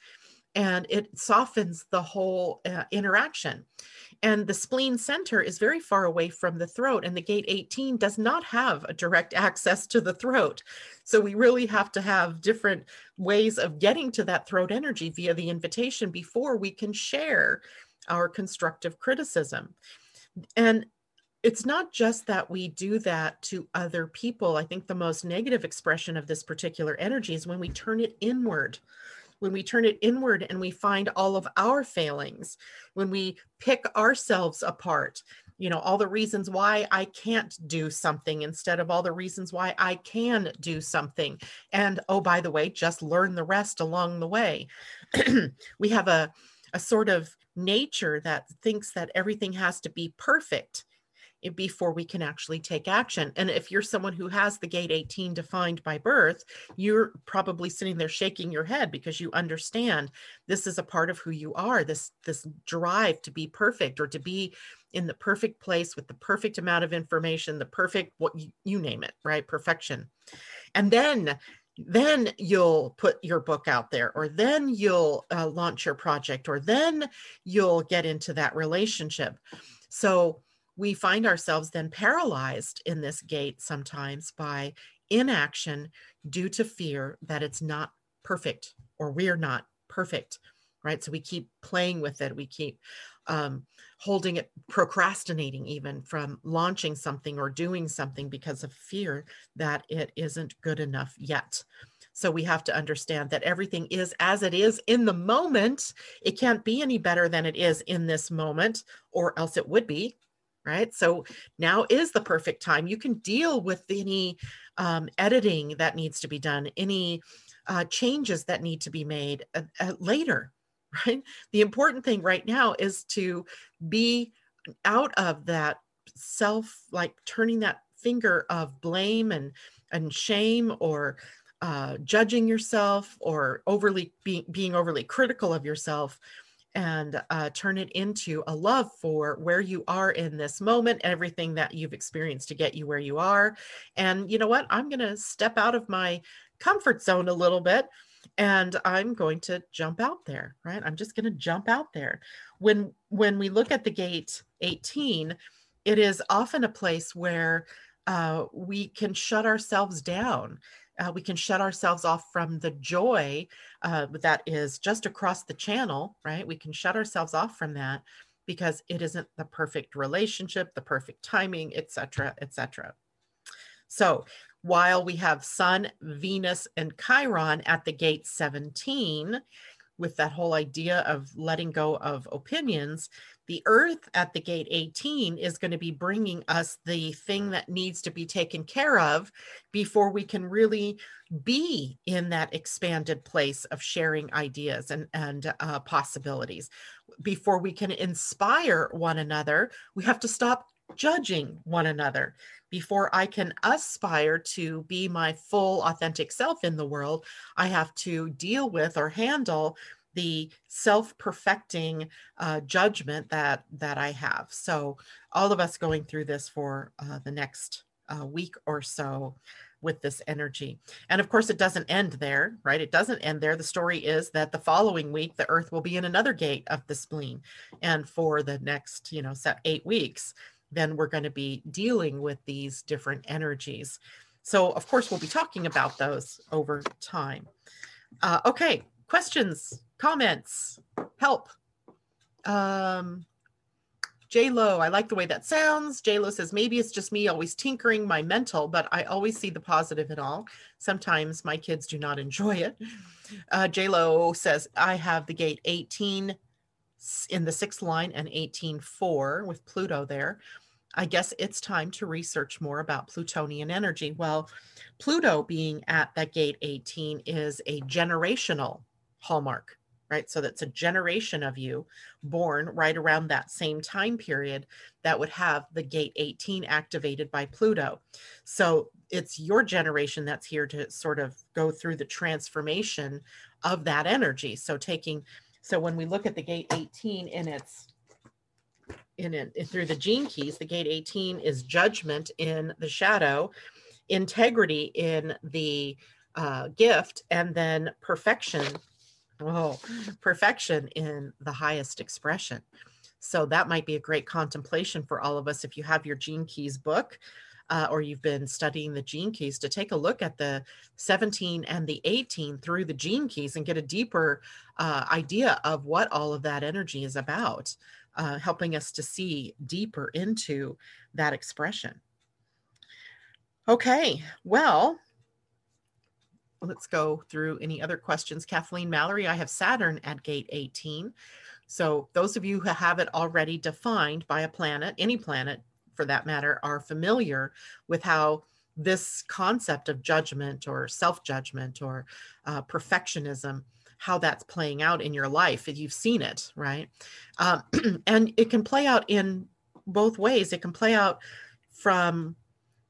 and it softens the whole uh, interaction. And the spleen center is very far away from the throat and the gate 18 does not have a direct access to the throat. So we really have to have different ways of getting to that throat energy via the invitation before we can share our constructive criticism and it's not just that we do that to other people. I think the most negative expression of this particular energy is when we turn it inward. When we turn it inward and we find all of our failings, when we pick ourselves apart, you know, all the reasons why I can't do something instead of all the reasons why I can do something. And oh, by the way, just learn the rest along the way. we have a, a sort of nature that thinks that everything has to be perfect eh, before we can actually take action. And if you're someone who has the gate 18 defined by birth, you're probably sitting there shaking your head because you understand this is a part of who you are, this this drive to be perfect or to be in the perfect place with the perfect amount of information, the perfect what you, you name it, right? Perfection. And then then you'll put your book out there or then you'll uh, launch your project or then you'll get into that relationship. So we find ourselves then paralyzed in this gate sometimes by inaction due to fear that it's not perfect or we're not perfect right? So we keep playing with it we keep um, holding it, procrastinating even from launching something or doing something because of fear that it isn't good enough yet. So we have to understand that everything is as it is in the moment. It can't be any better than it is in this moment, or else it would be. Right. So now is the perfect time. You can deal with any um, editing that needs to be done, any uh, changes that need to be made uh, uh, later right? The important thing right now is to be out of that self, like turning that finger of blame and and shame or uh, judging yourself or overly being being overly critical of yourself and uh, turn it into a love for where you are in this moment, everything that you've experienced to get you where you are. And you know what? I'm going to step out of my comfort zone a little bit and i'm going to jump out there right? I'm just going to jump out there. When when we look at the gate 18 it is often a place where uh, we can shut ourselves down. Uh, we can shut ourselves off from the joy uh, that is just across the channel right? We can shut ourselves off from that because it isn't the perfect relationship the perfect timing etc etc so while we have Sun, Venus, and Chiron at the gate 17, with that whole idea of letting go of opinions, the earth at the gate 18 is going to be bringing us the thing that needs to be taken care of before we can really be in that expanded place of sharing ideas and, and uh, possibilities. Before we can inspire one another, we have to stop judging one another. Before I can aspire to be my full authentic self in the world, I have to deal with or handle the self-perfecting uh, judgment that that I have. So all of us going through this for uh, the next uh, week or so with this energy. And of course, it doesn't end there, right? It doesn't end there. The story is that the following week, the earth will be in another gate of the spleen. And for the next, you know, set eight weeks, then we're going to be dealing with these different energies. So, of course, we'll be talking about those over time. Uh, okay, questions, comments, help. Um, J Lo, I like the way that sounds. J Lo says maybe it's just me always tinkering my mental, but I always see the positive in all. Sometimes my kids do not enjoy it. Uh, J Lo says I have the gate 18 in the sixth line and 18.4 with Pluto there. I guess it's time to research more about Plutonian energy. Well, Pluto being at that gate 18 is a generational hallmark, right? So that's a generation of you born right around that same time period that would have the gate 18 activated by Pluto. So it's your generation that's here to sort of go through the transformation of that energy. So taking, so when we look at the gate 18 in its in through the gene keys, the gate 18 is judgment in the shadow, integrity in the uh, gift, and then perfection Oh, perfection in the highest expression. So that might be a great contemplation for all of us if you have your Gene Keys book uh, or you've been studying the Gene Keys to take a look at the 17 and the 18 through the Gene Keys and get a deeper uh, idea of what all of that energy is about, uh, helping us to see deeper into that expression. Okay, well, let's go through any other questions. Kathleen Mallory, I have Saturn at gate 18. So those of you who have it already defined by a planet, any planet for that matter, are familiar with how this concept of judgment or self-judgment or uh, perfectionism, how that's playing out in your life. If you've seen it, right? Um, and it can play out in both ways. It can play out from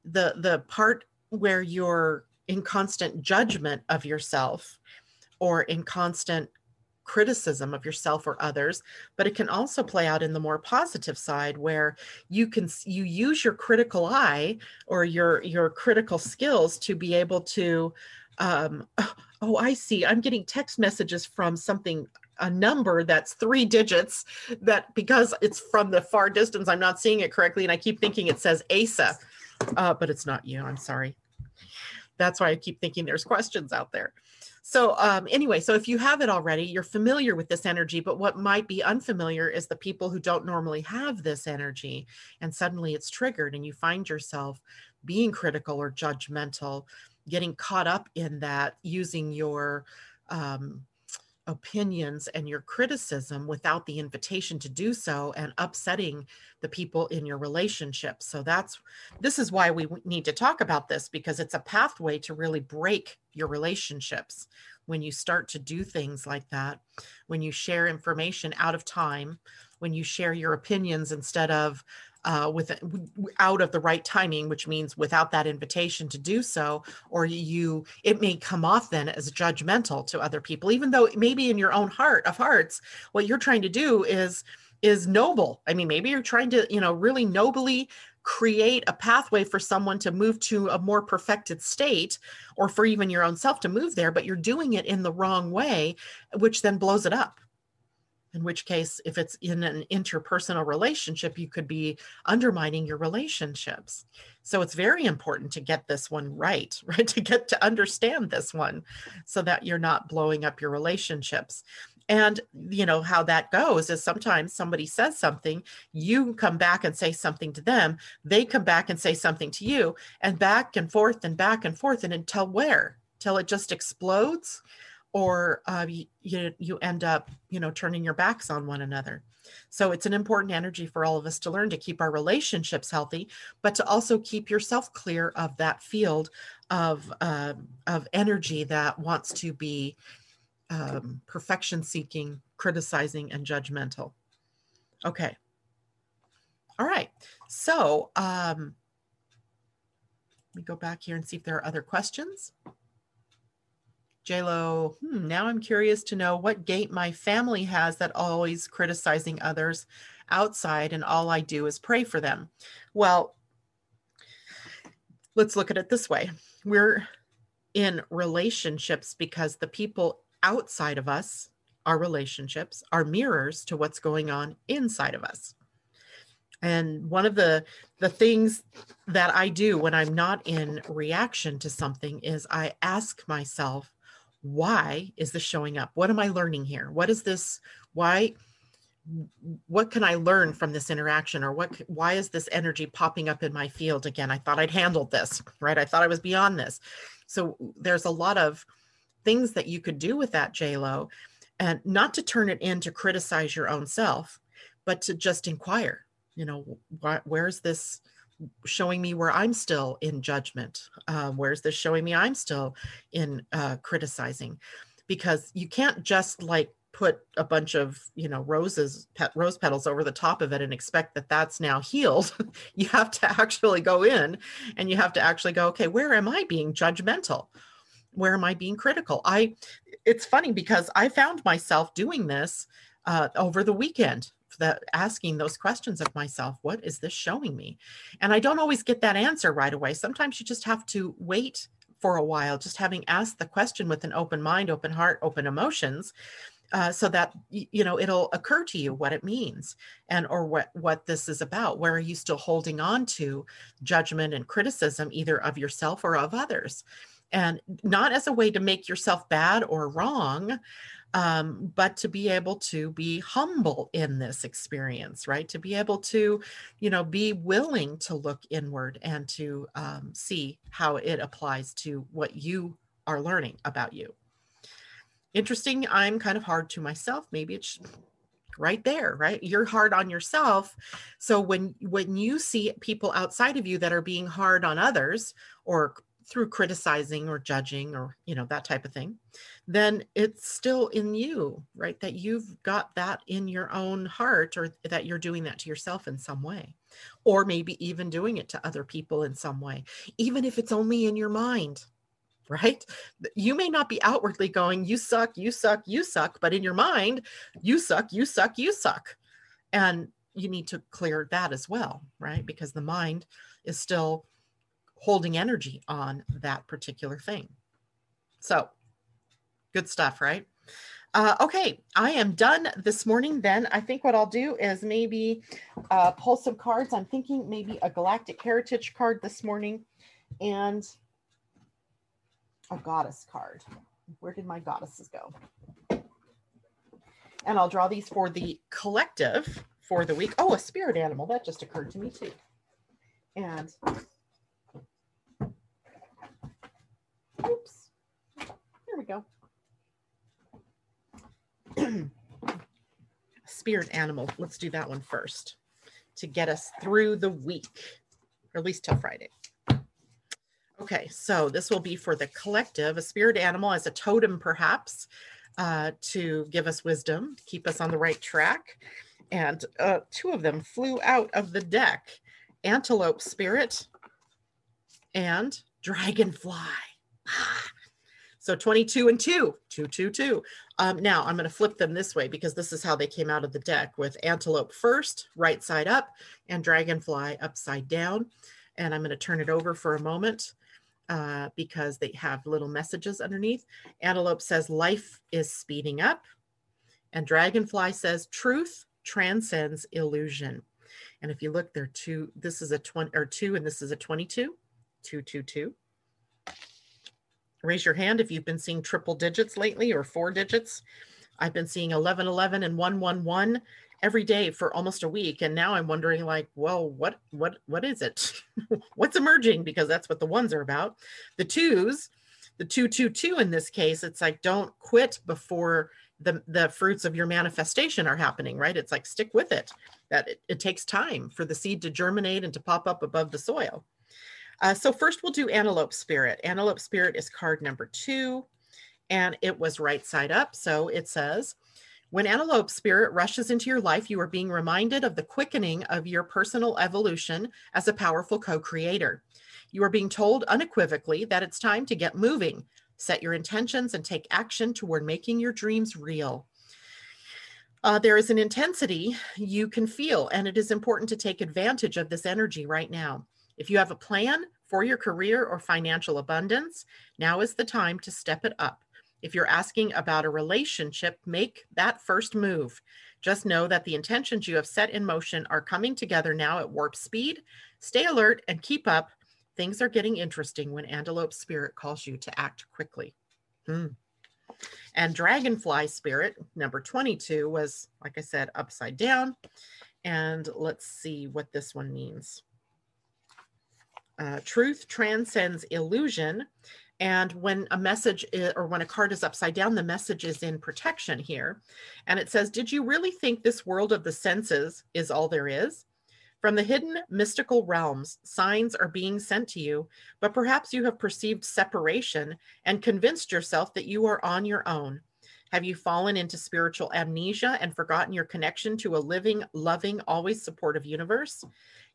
the the part where you're in constant judgment of yourself or in constant criticism of yourself or others but it can also play out in the more positive side where you can you use your critical eye or your your critical skills to be able to um oh i see. I'm getting text messages from something a number that's three digits that because it's from the far distance i'm not seeing it correctly and i keep thinking it says asa. Uh, but it's not you. I'm sorry. That's why I keep thinking there's questions out there. So um, anyway, so if you have it already, you're familiar with this energy, but what might be unfamiliar is the people who don't normally have this energy and suddenly it's triggered and you find yourself being critical or judgmental, getting caught up in that using your um, opinions and your criticism without the invitation to do so and upsetting the people in your relationship. So that's this is why we need to talk about this because it's a pathway to really break your relationships when you start to do things like that, when you share information out of time, when you share your opinions instead of uh, with out of the right timing, which means without that invitation to do so, or you it may come off then as judgmental to other people, even though maybe in your own heart of hearts, what you're trying to do is is noble. I mean, maybe you're trying to, you know, really nobly create a pathway for someone to move to a more perfected state or for even your own self to move there, but you're doing it in the wrong way, which then blows it up in which case if it's in an interpersonal relationship you could be undermining your relationships. So it's very important to get this one right right? To get to understand this one so that you're not blowing up your relationships. And you know how that goes is sometimes somebody says something you come back and say something to them they come back and say something to you and back and forth and back and forth and until where? Till it just explodes or uh, you, you end up you know turning your backs on one another. So it's an important energy for all of us to learn to keep our relationships healthy but to also keep yourself clear of that field of uh, of energy that wants to be um, perfection seeking criticizing and judgmental. Okay. All right. So um, let me go back here and see if there are other questions JLo, hmm, now I'm curious to know what gate my family has that always criticizing others outside, and all I do is pray for them. Well, let's look at it this way we're in relationships because the people outside of us, our relationships, are mirrors to what's going on inside of us. And one of the the things that I do when I'm not in reaction to something is I ask myself, why is this showing up? What am I learning here? What is this? Why? What can I learn from this interaction, or what? Why is this energy popping up in my field again? I thought I'd handled this, right? I thought I was beyond this. So there's a lot of things that you could do with that J Lo, and not to turn it in to criticize your own self, but to just inquire. You know, wh- where's this? Showing me where I'm still in judgment? Uh, where's this showing me I'm still in uh, criticizing? Because you can't just like put a bunch of you know roses pet, rose petals over the top of it and expect that that's now healed you have to actually go in and you have to actually go okay where am i being judgmental where am i being critical i it's funny because i found myself doing this uh, over the weekend that asking those questions of myself what is this showing me? And i don't always get that answer right away. Sometimes you just have to wait for a while just having asked the question with an open mind open heart open emotions uh, so that you know it'll occur to you what it means and or what what this is about. Where are you still holding on to judgment and criticism either of yourself or of others? And not as a way to make yourself bad or wrong um, but to be able to be humble in this experience right? To be able to you know be willing to look inward and to um, see how it applies to what you are learning about you. Interesting i'm kind of hard to myself maybe it's right there right? You're hard on yourself. So when when you see people outside of you that are being hard on others or through criticizing or judging or you know that type of thing then it's still in you right that you've got that in your own heart or that you're doing that to yourself in some way or maybe even doing it to other people in some way even if it's only in your mind right? You may not be outwardly going you suck you suck you suck but in your mind you suck you suck you suck and you need to clear that as well right because the mind is still holding energy on that particular thing. So good stuff, right? Uh, okay, I am done this morning. Then I think what I'll do is maybe uh, pull some cards. I'm thinking maybe a Galactic Heritage card this morning and a goddess card. Where did my goddesses go? And I'll draw these for the collective for the week. Oh, a spirit animal. That just occurred to me too. And Oops. There we go. Spirit animal. Let's do that one first to get us through the week, or at least till Friday. Okay, so this will be for the collective, a spirit animal as a totem, perhaps, uh, to give us wisdom, keep us on the right track. And uh, two of them flew out of the deck antelope spirit and dragonfly. So 22 and 2, 2, 2, 2. Um, now I'm going to flip them this way because this is how they came out of the deck with antelope first, right side up, and dragonfly upside down. And I'm going to turn it over for a moment uh, because they have little messages underneath. Antelope says life is speeding up. And dragonfly says truth transcends illusion. And if you look, there two, this is a 20 or two, and this is a 22, two, two, two raise your hand if you've been seeing triple digits lately or four digits. I've been seeing 1111 and 111 every day for almost a week and now I'm wondering like, well, what what what is it? What's emerging because that's what the ones are about. The twos the 222 in this case, it's like don't quit before the, the fruits of your manifestation are happening, right? It's like stick with it. That it, it takes time for the seed to germinate and to pop up above the soil. Uh, so first we'll do Antelope Spirit. Antelope Spirit is card number two, and it was right side up. So it says, when Antelope Spirit rushes into your life, you are being reminded of the quickening of your personal evolution as a powerful co-creator. You are being told unequivocally that it's time to get moving, set your intentions, and take action toward making your dreams real. Uh, there is an intensity you can feel, and it is important to take advantage of this energy right now. If you have a plan for your career or financial abundance, now is the time to step it up. If you're asking about a relationship, make that first move. Just know that the intentions you have set in motion are coming together now at warp speed. Stay alert and keep up. Things are getting interesting when Antelope Spirit calls you to act quickly. Hmm. And Dragonfly Spirit, number 22, was, like I said, upside down. And let's see what this one means. Uh, truth transcends illusion. And when a message is, or when a card is upside down, the message is in protection here. And it says, Did you really think this world of the senses is all there is? From the hidden mystical realms, signs are being sent to you, but perhaps you have perceived separation and convinced yourself that you are on your own. Have you fallen into spiritual amnesia and forgotten your connection to a living, loving, always supportive universe?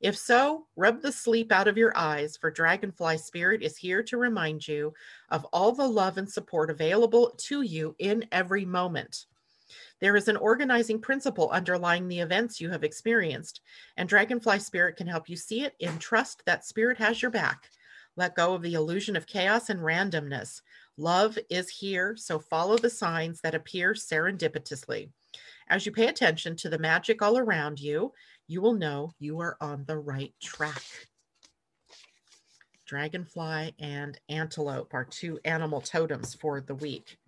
If so, rub the sleep out of your eyes, for Dragonfly Spirit is here to remind you of all the love and support available to you in every moment. There is an organizing principle underlying the events you have experienced, and Dragonfly Spirit can help you see it and trust that Spirit has your back. Let go of the illusion of chaos and randomness. Love is here, so follow the signs that appear serendipitously. As you pay attention to the magic all around you, you will know you are on the right track. Dragonfly and antelope are two animal totems for the week.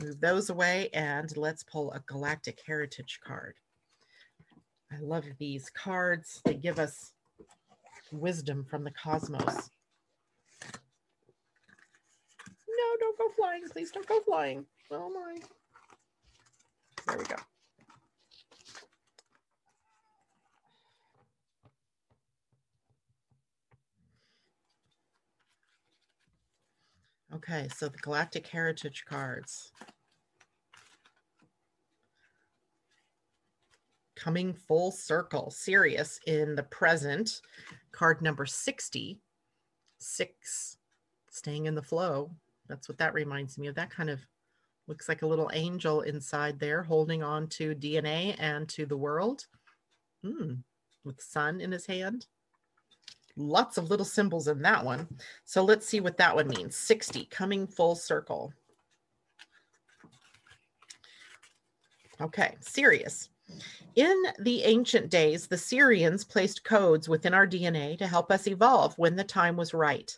Move those away and let's pull a Galactic Heritage card. I love these cards. They give us wisdom from the cosmos. No, don't go flying. Please don't go flying. Oh my. There we go. Okay, so the Galactic Heritage cards. Coming full circle, Sirius in the present, card number 60, six, staying in the flow. That's what that reminds me of. That kind of looks like a little angel inside there holding on to DNA and to the world. Hmm, with sun in his hand lots of little symbols in that one. So let's see what that one means. 60, coming full circle. Okay, Sirius. In the ancient days, the Sirians placed codes within our DNA to help us evolve when the time was right.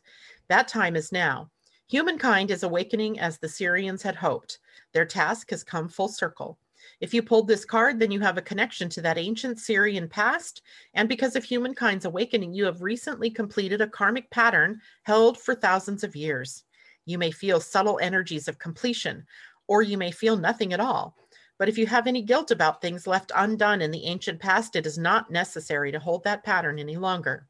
That time is now. Humankind is awakening as the Sirians had hoped. Their task has come full circle. If you pulled this card, then you have a connection to that ancient Sirian past. And because of humankind's awakening, you have recently completed a karmic pattern held for thousands of years. You may feel subtle energies of completion, or you may feel nothing at all. But if you have any guilt about things left undone in the ancient past, it is not necessary to hold that pattern any longer.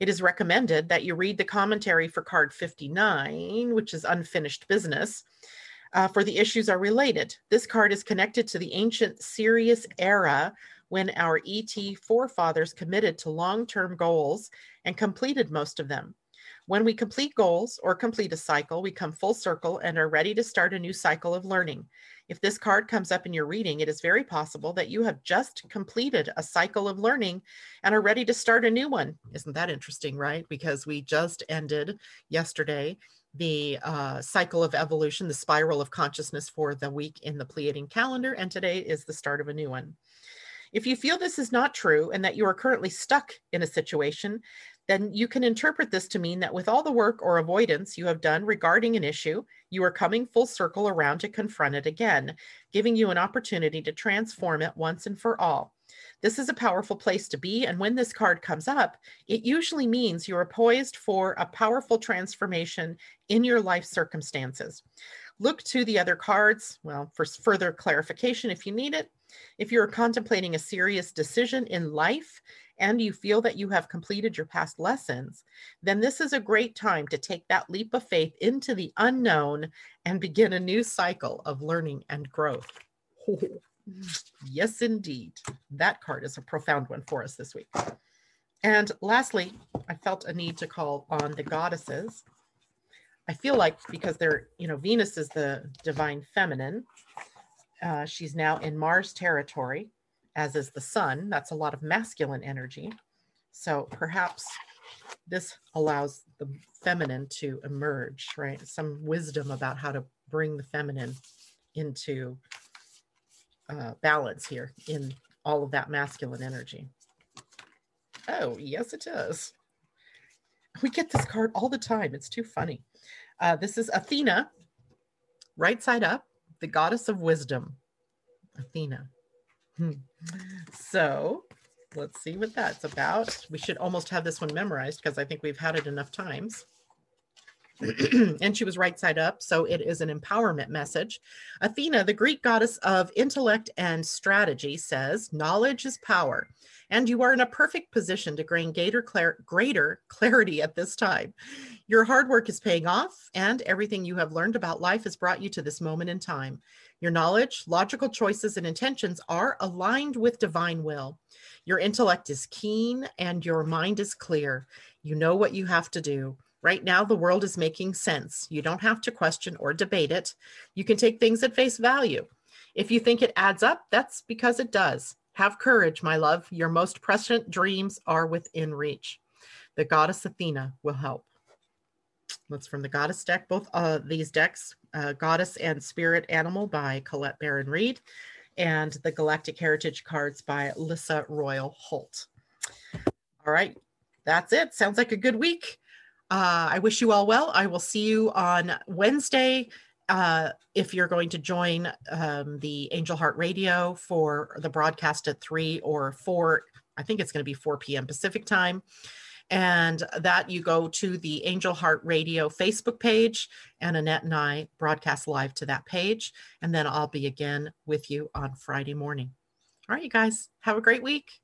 It is recommended that you read the commentary for card 59, which is unfinished business, uh, for the issues are related. This card is connected to the ancient Sirius era when our ET forefathers committed to long term goals and completed most of them. When we complete goals or complete a cycle, we come full circle and are ready to start a new cycle of learning. If this card comes up in your reading, it is very possible that you have just completed a cycle of learning and are ready to start a new one. Isn't that interesting, right? Because we just ended yesterday the uh, cycle of evolution, the spiral of consciousness for the week in the Pleiadian calendar, and today is the start of a new one. If you feel this is not true and that you are currently stuck in a situation, then you can interpret this to mean that with all the work or avoidance you have done regarding an issue, you are coming full circle around to confront it again, giving you an opportunity to transform it once and for all. This is a powerful place to be. And when this card comes up, it usually means you are poised for a powerful transformation in your life circumstances. Look to the other cards, well, for further clarification if you need it. If you're contemplating a serious decision in life and you feel that you have completed your past lessons, then this is a great time to take that leap of faith into the unknown and begin a new cycle of learning and growth. Yes, indeed. That card is a profound one for us this week. And lastly, I felt a need to call on the goddesses. I feel like because they're, you know, Venus is the divine feminine. Uh, she's now in Mars territory, as is the sun. That's a lot of masculine energy. So perhaps this allows the feminine to emerge, right? Some wisdom about how to bring the feminine into uh, balance here in all of that masculine energy. Oh, yes, it does. We get this card all the time. It's too funny. Uh, this is Athena, right side up, the goddess of wisdom. Athena. So let's see what that's about. We should almost have this one memorized because I think we've had it enough times. and she was right side up. So it is an empowerment message. Athena, the Greek goddess of intellect and strategy, says, Knowledge is power, and you are in a perfect position to gain greater, greater clarity at this time. Your hard work is paying off, and everything you have learned about life has brought you to this moment in time. Your knowledge, logical choices, and intentions are aligned with divine will. Your intellect is keen, and your mind is clear. You know what you have to do. Right now, the world is making sense. You don't have to question or debate it. You can take things at face value. If you think it adds up, that's because it does. Have courage, my love. Your most prescient dreams are within reach. The goddess Athena will help. That's from the goddess deck. Both uh, these decks, uh, Goddess and Spirit Animal by Colette Baron Reid, and the Galactic Heritage cards by Lissa Royal Holt. All right, that's it. Sounds like a good week. Uh, I wish you all well. I will see you on Wednesday. Uh, if you're going to join um, the Angel Heart Radio for the broadcast at three or four, I think it's going to be 4 p.m. Pacific time. And that you go to the Angel Heart Radio Facebook page, and Annette and I broadcast live to that page. And then I'll be again with you on Friday morning. All right, you guys, have a great week.